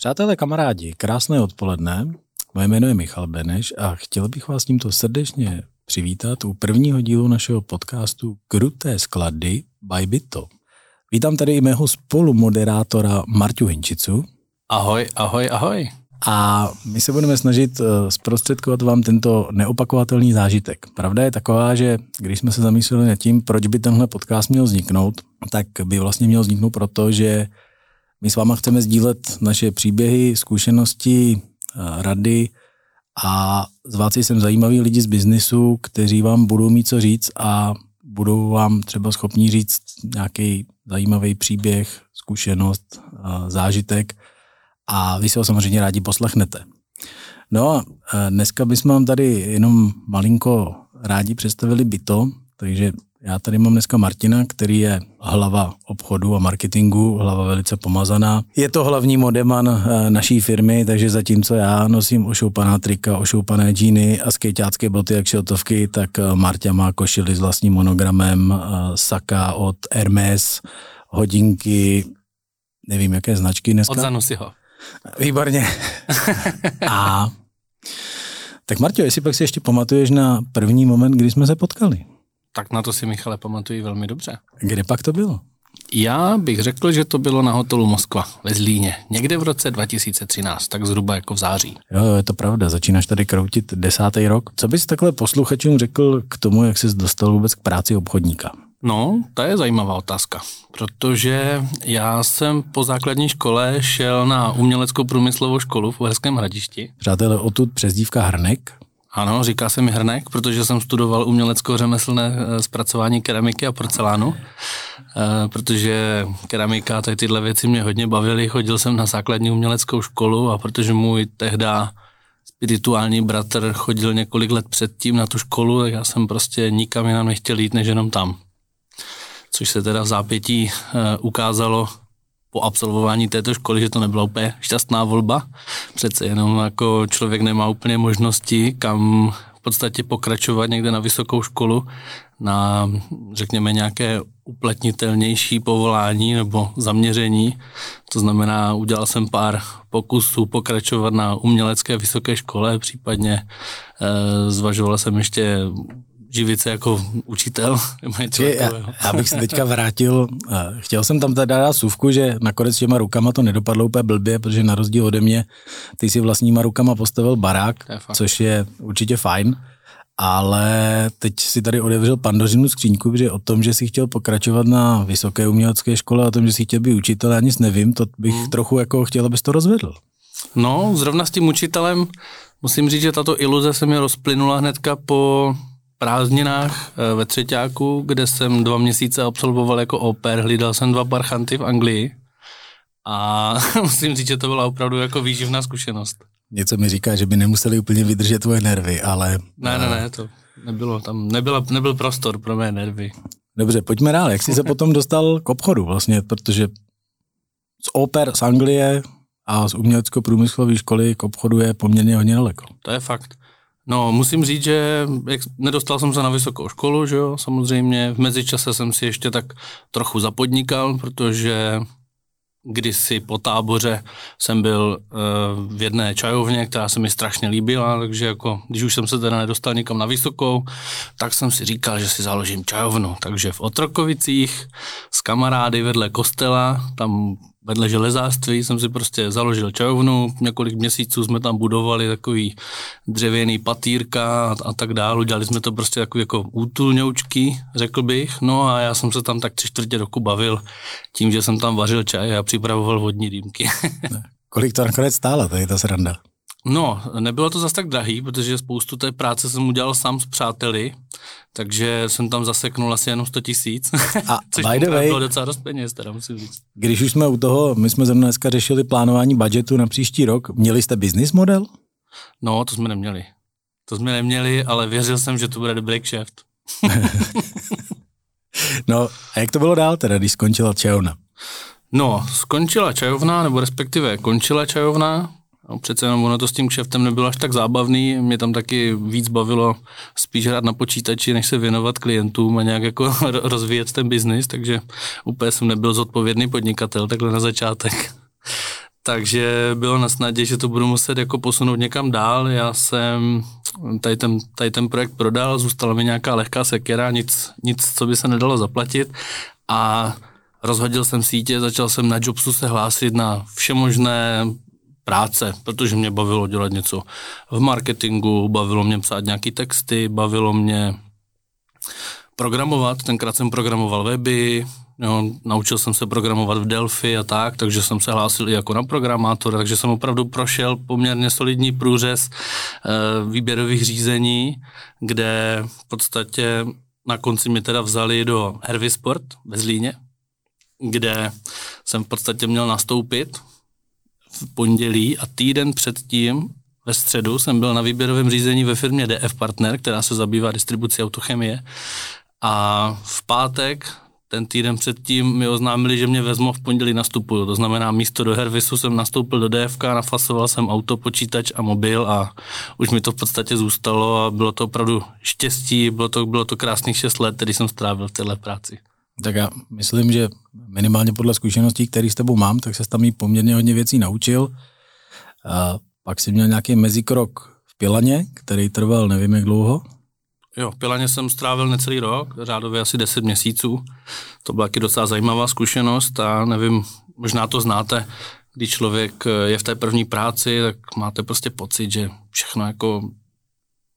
Přátelé, kamarádi, krásné odpoledne. Moje jméno je Michal Beneš a chtěl bych vás tímto srdečně přivítat u prvního dílu našeho podcastu Kruté sklady by Byto. Vítám tady i mého spolumoderátora Marťu Hinčicu. Ahoj, ahoj, ahoj. A my se budeme snažit eh, zprostředkovat vám tento neopakovatelný zážitek. Pravda je taková, že když jsme se zamýšleli nad tím, proč by tenhle podcast měl vzniknout, tak by vlastně měl vzniknout proto, že my s váma chceme sdílet naše příběhy, zkušenosti, eh, rady a zvát si sem zajímaví lidi z biznisu, kteří vám budou mít co říct a budou vám třeba schopni říct nějaký zajímavý příběh, zkušenost, eh, zážitek a vy si ho samozřejmě rádi poslechnete. No a eh, dneska bychom vám tady jenom malinko rádi představili byto, takže já tady mám dneska Martina, který je hlava obchodu a marketingu, hlava velice pomazaná. Je to hlavní modeman eh, naší firmy, takže zatímco já nosím ošoupaná trika, ošoupané džíny a skejťácké boty jak šiltovky, tak eh, Marta má košily s vlastním monogramem, eh, saka od Hermes, hodinky, nevím, jaké značky dneska. Od Zanusiho. Výborně. a tak Martio, jestli pak si ještě pamatuješ na první moment, kdy jsme se potkali? Tak na to si Michale pamatuji velmi dobře. Kde pak to bylo? Já bych řekl, že to bylo na hotelu Moskva ve Zlíně. Někde v roce 2013, tak zhruba jako v září. Jo, je to pravda. Začínáš tady kroutit desátý rok. Co bys takhle posluchačům řekl k tomu, jak jsi dostal vůbec k práci obchodníka? No, to je zajímavá otázka, protože já jsem po základní škole šel na uměleckou průmyslovou školu v Uherském hradišti. Přátelé, odtud přezdívka Hrnek. Ano, říká se mi hrnek, protože jsem studoval umělecko-řemeslné eh, zpracování keramiky a porcelánu, eh, protože keramika a tyhle věci mě hodně bavily. Chodil jsem na základní uměleckou školu a protože můj tehda spirituální bratr chodil několik let předtím na tu školu, tak já jsem prostě nikam jinam nechtěl jít, než jenom tam. Což se teda v zápětí eh, ukázalo po absolvování této školy, že to nebyla úplně šťastná volba. Přece jenom jako člověk nemá úplně možnosti, kam v podstatě pokračovat někde na vysokou školu, na řekněme nějaké uplatnitelnější povolání nebo zaměření. To znamená, udělal jsem pár pokusů pokračovat na umělecké vysoké škole, případně e, zvažoval jsem ještě živit se jako učitel. já, já bych se teďka vrátil, chtěl jsem tam teda dát suvku, že nakonec těma rukama to nedopadlo úplně blbě, protože na rozdíl ode mě, ty si vlastníma rukama postavil barák, je což je určitě fajn, ale teď si tady otevřel pandořinu skříňku, že o tom, že si chtěl pokračovat na vysoké umělecké škole, a o tom, že si chtěl být učitel, já nic nevím, to bych hmm. trochu jako chtěl, abys to rozvedl. No, zrovna s tím učitelem musím říct, že tato iluze se mi rozplynula hnedka po prázdninách eh, ve Třeťáku, kde jsem dva měsíce absolvoval jako oper, hlídal jsem dva parchanty v Anglii a musím říct, že to byla opravdu jako výživná zkušenost. Něco mi říká, že by nemuseli úplně vydržet tvoje nervy, ale... Ne, ne, ne, to nebylo, tam nebyla, nebyl prostor pro mé nervy. Dobře, pojďme dál. Jak jsi se potom dostal k obchodu vlastně, protože z oper z Anglie a z umělecko-průmyslové školy k obchodu je poměrně hodně daleko. To je fakt. No, musím říct, že jak, nedostal jsem se na vysokou školu, že jo, samozřejmě. V mezičase jsem si ještě tak trochu zapodnikal, protože kdysi po táboře jsem byl uh, v jedné čajovně, která se mi strašně líbila, takže jako, když už jsem se teda nedostal nikam na vysokou, tak jsem si říkal, že si založím čajovnu. Takže v Otrokovicích s kamarády vedle kostela, tam vedle železářství jsem si prostě založil čajovnu, několik měsíců jsme tam budovali takový dřevěný patýrka a, a tak dále, udělali jsme to prostě takový jako útulňoučky, řekl bych, no a já jsem se tam tak tři čtvrtě roku bavil tím, že jsem tam vařil čaj a připravoval vodní dýmky. Kolik to nakonec stálo, je ta sranda? No, nebylo to zase tak drahý, protože spoustu té práce jsem udělal sám s přáteli, takže jsem tam zaseknul asi jenom 100 tisíc, a což by the way, bylo docela dost peněz, teda musím říct. Když už jsme u toho, my jsme zrovna dneska řešili plánování budgetu na příští rok, měli jste business model? No, to jsme neměli. To jsme neměli, ale věřil jsem, že to bude dobrý kšeft. no, a jak to bylo dál teda, když skončila čajovna? No, skončila čajovna, nebo respektive končila čajovna, No, přece jenom ono to s tím kšeftem nebylo až tak zábavný, mě tam taky víc bavilo spíš hrát na počítači, než se věnovat klientům a nějak jako rozvíjet ten biznis, takže úplně jsem nebyl zodpovědný podnikatel takhle na začátek. takže bylo na snadě, že to budu muset jako posunout někam dál. Já jsem tady ten, tady ten projekt prodal, zůstala mi nějaká lehká sekera, nic, nic, co by se nedalo zaplatit a rozhodil jsem sítě, začal jsem na Jobsu se hlásit na všemožné práce, protože mě bavilo dělat něco v marketingu, bavilo mě psát nějaký texty, bavilo mě programovat, tenkrát jsem programoval weby, jo, naučil jsem se programovat v Delphi a tak, takže jsem se hlásil i jako na programátora, takže jsem opravdu prošel poměrně solidní průřez e, výběrových řízení, kde v podstatě na konci mě teda vzali do Hervisport ve Zlíně, kde jsem v podstatě měl nastoupit v pondělí a týden předtím ve středu jsem byl na výběrovém řízení ve firmě DF Partner, která se zabývá distribucí autochemie a v pátek ten týden předtím mi oznámili, že mě vezmou v pondělí nastupuju. To znamená, místo do Hervisu jsem nastoupil do DFK, nafasoval jsem auto, počítač a mobil a už mi to v podstatě zůstalo a bylo to opravdu štěstí, bylo to, bylo to krásných šest let, který jsem strávil v téhle práci. Tak já myslím, že minimálně podle zkušeností, které s tebou mám, tak se tam i poměrně hodně věcí naučil. A pak si měl nějaký mezikrok v Pilaně, který trval nevím jak dlouho. Jo, v Pilaně jsem strávil necelý rok, řádově asi 10 měsíců. To byla taky docela zajímavá zkušenost a nevím, možná to znáte, když člověk je v té první práci, tak máte prostě pocit, že všechno jako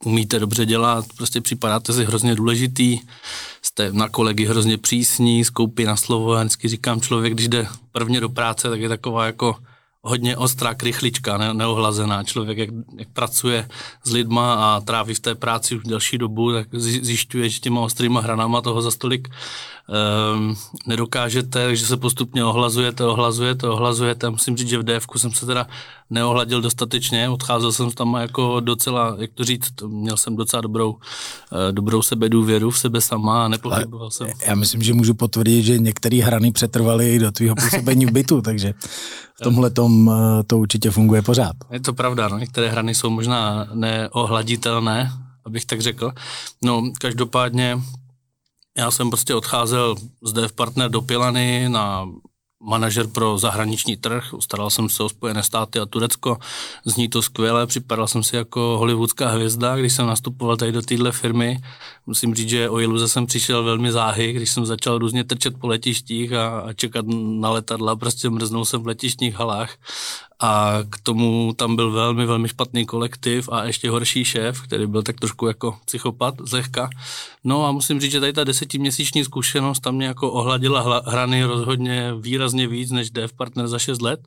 umíte dobře dělat, prostě připadáte si hrozně důležitý, jste na kolegy hrozně přísní, skoupí na slovo, já vždycky říkám, člověk, když jde prvně do práce, tak je taková jako hodně ostrá krychlička, ne, neohlazená. Člověk, jak, jak pracuje s lidma a tráví v té práci už delší dobu, tak zjišťuje, že těma ostrýma hranama toho za stolik um, nedokážete, takže se postupně ohlazujete, ohlazujete, ohlazujete. Musím říct, že v DF jsem se teda neohladil dostatečně, odcházel jsem tam jako docela, jak to říct, měl jsem docela dobrou, uh, dobrou sebedůvěru v sebe sama a nepochyboval jsem. Já myslím, že můžu potvrdit, že některé hrany přetrvaly do tvého působení v bytu, takže v tomhle tom uh, to určitě funguje pořád. Je to pravda, no, některé hrany jsou možná neohladitelné, abych tak řekl. No, každopádně já jsem prostě odcházel z DF Partner do Pilany na manažer pro zahraniční trh, staral jsem se o Spojené státy a Turecko, zní to skvěle, připadal jsem si jako hollywoodská hvězda, když jsem nastupoval tady do téhle firmy. Musím říct, že o Iluze jsem přišel velmi záhy, když jsem začal různě trčet po letištích a, a čekat na letadla, prostě mrznul jsem v letištních halách a k tomu tam byl velmi, velmi špatný kolektiv a ještě horší šéf, který byl tak trošku jako psychopat, zlehka. No a musím říct, že tady ta desetiměsíční zkušenost tam mě jako ohladila hrany rozhodně výrazně víc než DF Partner za 6 let.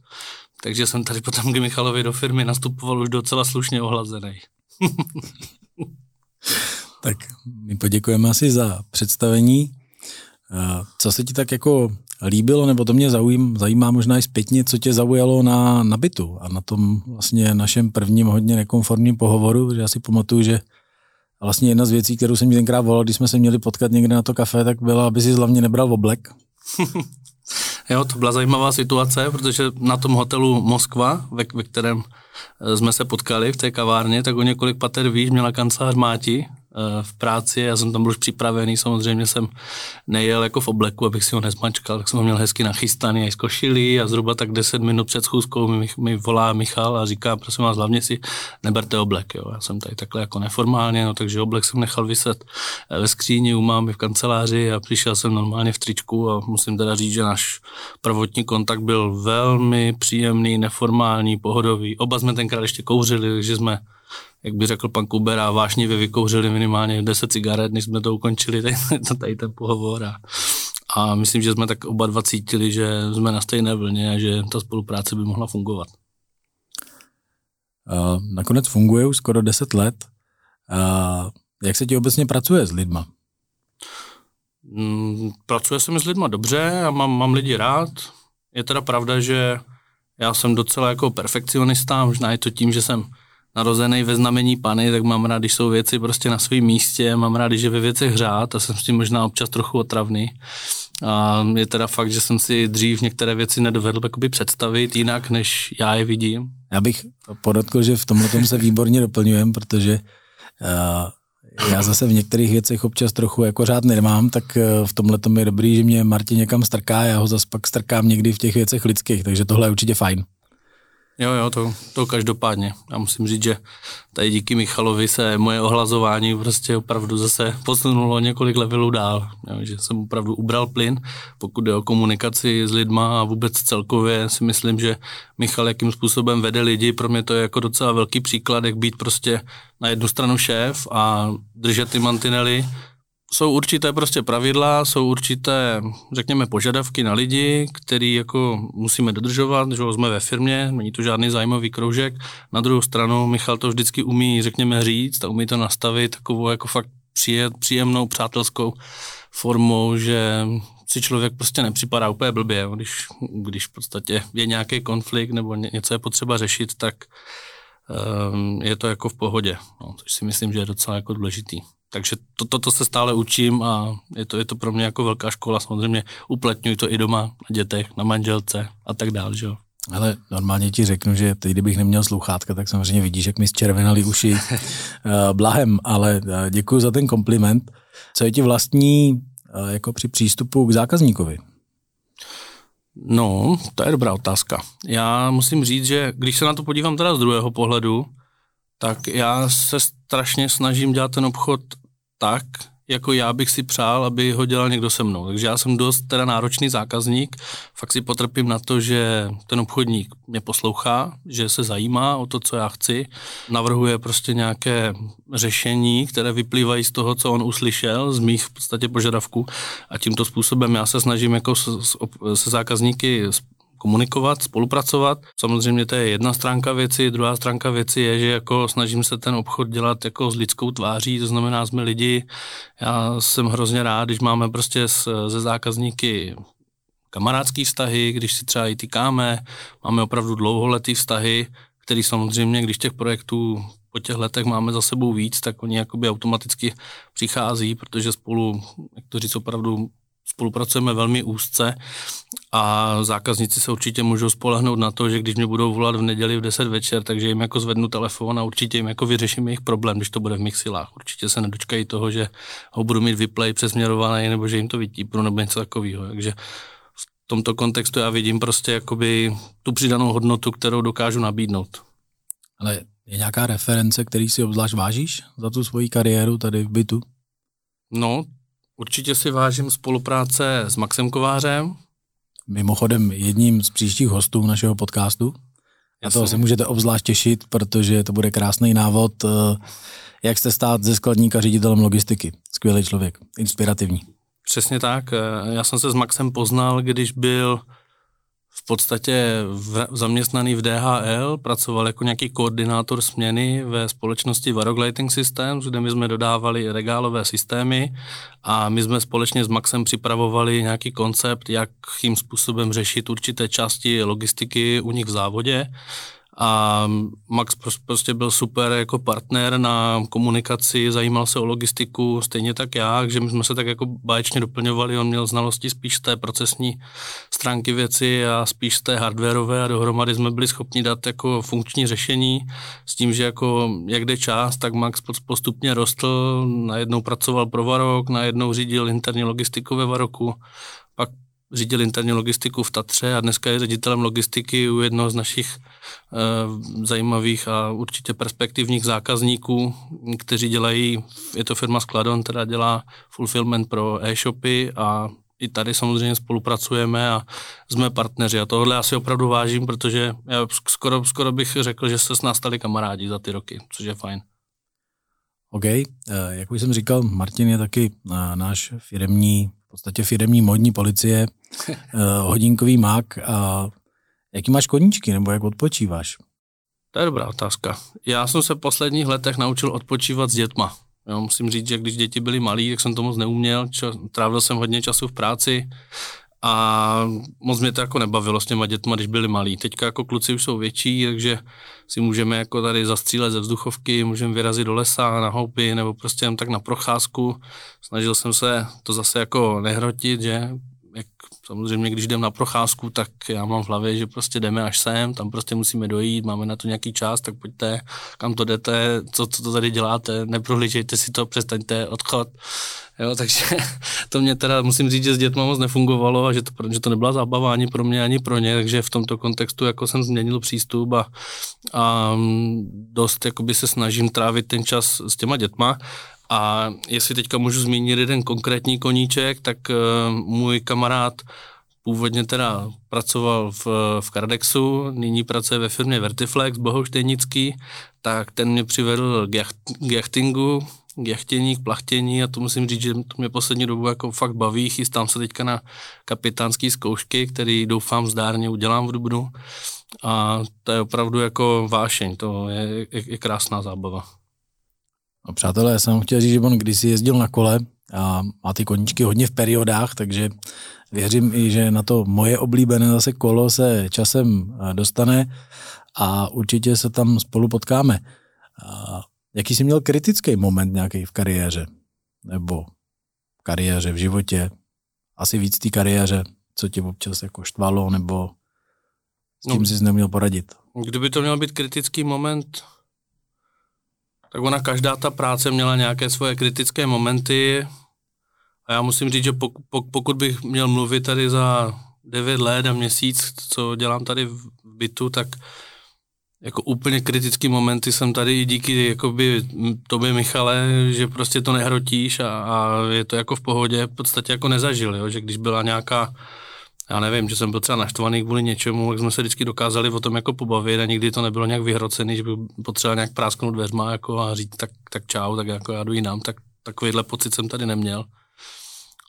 Takže jsem tady potom k Michalovi do firmy nastupoval už docela slušně ohlazený. tak my poděkujeme asi za představení. Co se ti tak jako líbilo, nebo to mě zaujím, zajímá možná i zpětně, co tě zaujalo na, na bytu a na tom vlastně našem prvním hodně nekonformním pohovoru, že já si pamatuju, že vlastně jedna z věcí, kterou jsem mi tenkrát volal, když jsme se měli potkat někde na to kafe, tak byla, aby si hlavně nebral oblek. jo, to byla zajímavá situace, protože na tom hotelu Moskva, ve, ve kterém jsme se potkali v té kavárně, tak o několik pater výš měla kancelář Máti, Eh, v práci, já jsem tam byl už připravený, samozřejmě jsem nejel jako v obleku, abych si ho nezmačkal, tak jsem ho měl hezky nachystaný i z a zhruba tak 10 minut před schůzkou mi, mi volá Michal a říká, prosím vás, hlavně si neberte oblek, jo. já jsem tady takhle jako neformálně, no, takže oblek jsem nechal vyset eh, ve skříni u mámy v kanceláři a přišel jsem normálně v tričku a musím teda říct, že náš prvotní kontakt byl velmi příjemný, neformální, pohodový. Oba jsme tenkrát ještě kouřili, takže jsme jak by řekl pan Kubera, vášnivě vykouřili minimálně 10 cigaret, než jsme to ukončili, tady, tady ten pohovor. A, a myslím, že jsme tak oba dva cítili, že jsme na stejné vlně a že ta spolupráce by mohla fungovat. Uh, nakonec funguje už skoro 10 let. Uh, jak se ti obecně pracuje s lidma? Mm, pracuje se mi s lidma dobře a mám, mám lidi rád. Je teda pravda, že já jsem docela jako perfekcionista, možná je to tím, že jsem narozený ve znamení pany, tak mám rád, když jsou věci prostě na svém místě, mám rád, když je ve věcech řád a jsem s tím možná občas trochu otravný. A je teda fakt, že jsem si dřív některé věci nedovedl jakoby představit jinak, než já je vidím. Já bych podotkl, že v tomhle tom se výborně doplňujem, protože uh, já zase v některých věcech občas trochu jako řád nemám, tak uh, v tomhle tom je dobrý, že mě Martin někam strká, já ho zase pak strkám někdy v těch věcech lidských, takže tohle je určitě fajn. Jo, jo, to, to každopádně. Já musím říct, že tady díky Michalovi se moje ohlazování prostě opravdu zase posunulo několik levelů dál. Jo, že jsem opravdu ubral plyn, pokud jde o komunikaci s lidma a vůbec celkově si myslím, že Michal jakým způsobem vede lidi, pro mě to je jako docela velký příklad, jak být prostě na jednu stranu šéf a držet ty mantinely jsou určité prostě pravidla, jsou určité, řekněme, požadavky na lidi, který jako musíme dodržovat, že jsme ve firmě, není to žádný zájmový kroužek. Na druhou stranu Michal to vždycky umí, řekněme, říct a umí to nastavit takovou jako fakt příjemnou, přátelskou formou, že si člověk prostě nepřipadá úplně blbě, když, když v podstatě je nějaký konflikt nebo něco je potřeba řešit, tak um, je to jako v pohodě, no, což si myslím, že je docela jako důležitý. Takže to, to, to se stále učím a je to, je to pro mě jako velká škola. Samozřejmě uplatňuji to i doma na dětech, na manželce a tak dále. Že jo. Ale normálně ti řeknu, že teď, kdybych neměl sluchátka, tak samozřejmě vidíš, jak mi zčervenali uši eh, blahem, ale eh, děkuji za ten kompliment. Co je ti vlastní eh, jako při přístupu k zákazníkovi? No, to je dobrá otázka. Já musím říct, že když se na to podívám teda z druhého pohledu, tak já se strašně snažím dělat ten obchod tak, jako já bych si přál, aby ho dělal někdo se mnou. Takže já jsem dost teda náročný zákazník, fakt si potrpím na to, že ten obchodník mě poslouchá, že se zajímá o to, co já chci, navrhuje prostě nějaké řešení, které vyplývají z toho, co on uslyšel, z mých v podstatě požadavků a tímto způsobem já se snažím jako se, se zákazníky komunikovat, spolupracovat. Samozřejmě to je jedna stránka věci, druhá stránka věci je, že jako snažím se ten obchod dělat jako s lidskou tváří, to znamená jsme lidi. Já jsem hrozně rád, když máme prostě ze zákazníky kamarádský vztahy, když si třeba i týkáme, máme opravdu dlouholetý vztahy, který samozřejmě, když těch projektů po těch letech máme za sebou víc, tak oni jakoby automaticky přichází, protože spolu, jak to říct, opravdu spolupracujeme velmi úzce a zákazníci se určitě můžou spolehnout na to, že když mě budou volat v neděli v 10 večer, takže jim jako zvednu telefon a určitě jim jako vyřeším jejich problém, když to bude v mých silách. Určitě se nedočkají toho, že ho budu mít vyplay přesměrovaný nebo že jim to vytípnu nebo něco takového. Takže v tomto kontextu já vidím prostě jakoby tu přidanou hodnotu, kterou dokážu nabídnout. Ale je nějaká reference, který si obzvlášť vážíš za tu svoji kariéru tady v bytu? No, Určitě si vážím spolupráce s Maxem Kovářem. Mimochodem jedním z příštích hostů našeho podcastu. A toho se můžete obzvlášť těšit, protože to bude krásný návod, eh, jak jste stát ze skladníka ředitelem logistiky. Skvělý člověk, inspirativní. Přesně tak. Eh, já jsem se s Maxem poznal, když byl v podstatě v, zaměstnaný v DHL, pracoval jako nějaký koordinátor směny ve společnosti Varroc Lighting Systems, kde my jsme dodávali regálové systémy a my jsme společně s Maxem připravovali nějaký koncept, jakým způsobem řešit určité části logistiky u nich v závodě a Max prostě byl super jako partner na komunikaci, zajímal se o logistiku, stejně tak já, že my jsme se tak jako báječně doplňovali, on měl znalosti spíš z té procesní stránky věci a spíš z té hardwareové a dohromady jsme byli schopni dát jako funkční řešení s tím, že jako jak jde čas, tak Max postupně rostl, najednou pracoval pro Varok, najednou řídil interní logistiku ve Varoku, řídil interní logistiku v Tatře a dneska je ředitelem logistiky u jednoho z našich e, zajímavých a určitě perspektivních zákazníků, kteří dělají, je to firma Skladon, která dělá fulfillment pro e-shopy a i tady samozřejmě spolupracujeme a jsme partneři a tohle asi opravdu vážím, protože já skoro, skoro bych řekl, že se s nás stali kamarádi za ty roky, což je fajn. OK, eh, jak už jsem říkal, Martin je taky eh, náš firmní podstatě firemní modní policie, eh, hodinkový mák a jaký máš koníčky nebo jak odpočíváš? To je dobrá otázka. Já jsem se v posledních letech naučil odpočívat s dětma. Jo, musím říct, že když děti byly malí, tak jsem to moc neuměl. Čo, trávil jsem hodně času v práci a moc mě to jako nebavilo s těma dětma, když byli malí. Teďka jako kluci už jsou větší, takže si můžeme jako tady zastřílet ze vzduchovky, můžeme vyrazit do lesa, na houby nebo prostě jen tak na procházku. Snažil jsem se to zase jako nehrotit, že samozřejmě, když jdem na procházku, tak já mám v hlavě, že prostě jdeme až sem, tam prostě musíme dojít, máme na to nějaký čas, tak pojďte, kam to jdete, co, co to tady děláte, neprohlížejte si to, přestaňte, odchod. Jo, takže to mě teda, musím říct, že s dětma moc nefungovalo a že to, že to nebyla zábava ani pro mě, ani pro ně, takže v tomto kontextu jako jsem změnil přístup a, a dost jakoby se snažím trávit ten čas s těma dětma a jestli teďka můžu zmínit jeden konkrétní koníček, tak uh, můj kamarád původně teda pracoval v, v Cardexu, nyní pracuje ve firmě Vertiflex, Bohoštejnický, tak ten mě přivedl k, jacht, k jachtingu, k jachtění, k plachtění a to musím říct, že to mě poslední dobu jako fakt baví. Chystám se teďka na kapitánský zkoušky, který doufám zdárně udělám v Dubnu a to je opravdu jako vášeň, to je, je, je krásná zábava. No, přátelé, já jsem chtěl říct, že on kdysi jezdil na kole a má ty koníčky hodně v periodách, takže věřím i, že na to moje oblíbené zase kolo se časem eh, dostane a určitě se tam spolu potkáme. A jaký jsi měl kritický moment nějaký v kariéře? Nebo v kariéře, v životě? Asi víc té kariéře, co tě občas jako štvalo, nebo s tím no, jsi neměl poradit? Kdyby to měl být kritický moment, tak ona každá ta práce měla nějaké svoje kritické momenty a já musím říct, že pokud, bych měl mluvit tady za 9 let a měsíc, co dělám tady v bytu, tak jako úplně kritický momenty jsem tady i díky jakoby tobě Michale, že prostě to nehrotíš a, a je to jako v pohodě, v podstatě jako nezažil, jo? že když byla nějaká já nevím, že jsem byl třeba naštvaný kvůli něčemu, jak jsme se vždycky dokázali o tom jako pobavit a nikdy to nebylo nějak vyhrocený, že bych potřeboval nějak prásknout dveřma jako a říct tak, tak čau, tak jako já jdu jinam, tak takovýhle pocit jsem tady neměl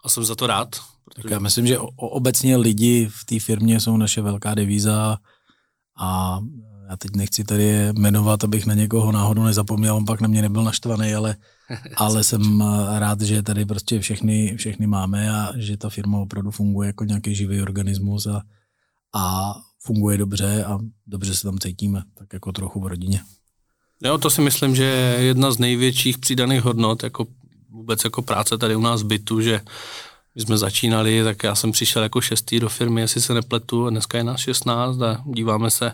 a jsem za to rád. Protože... Tak já myslím, že obecně lidi v té firmě jsou naše velká devíza a já teď nechci tady jmenovat, abych na někoho náhodou nezapomněl, on pak na mě nebyl naštvaný, ale, ale jsem rád, že tady prostě všechny, všechny máme a že ta firma opravdu funguje jako nějaký živý organismus a, a funguje dobře a dobře se tam cítíme, tak jako trochu v rodině. Jo, to si myslím, že je jedna z největších přidaných hodnot, jako vůbec jako práce tady u nás bytu, že když jsme začínali, tak já jsem přišel jako šestý do firmy, jestli se nepletu, a dneska je nás 16 a díváme se,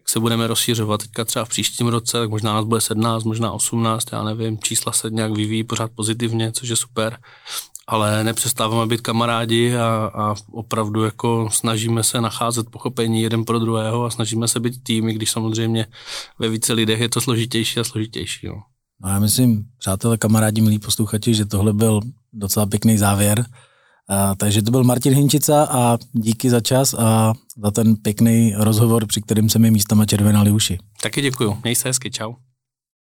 jak se budeme rozšířovat teďka třeba v příštím roce, tak možná nás bude 17, možná 18, já nevím, čísla se nějak vyvíjí pořád pozitivně, což je super, ale nepřestáváme být kamarádi a, a opravdu jako snažíme se nacházet pochopení jeden pro druhého a snažíme se být týmy, když samozřejmě ve více lidech je to složitější a složitější. No. No já myslím, přátelé, kamarádi, milí posluchači, že tohle byl docela pěkný závěr. A, takže to byl Martin Hinčica a díky za čas a za ten pěkný rozhovor, při kterým se mi místama červenali uši. Taky děkuju. Měj se hezky, čau.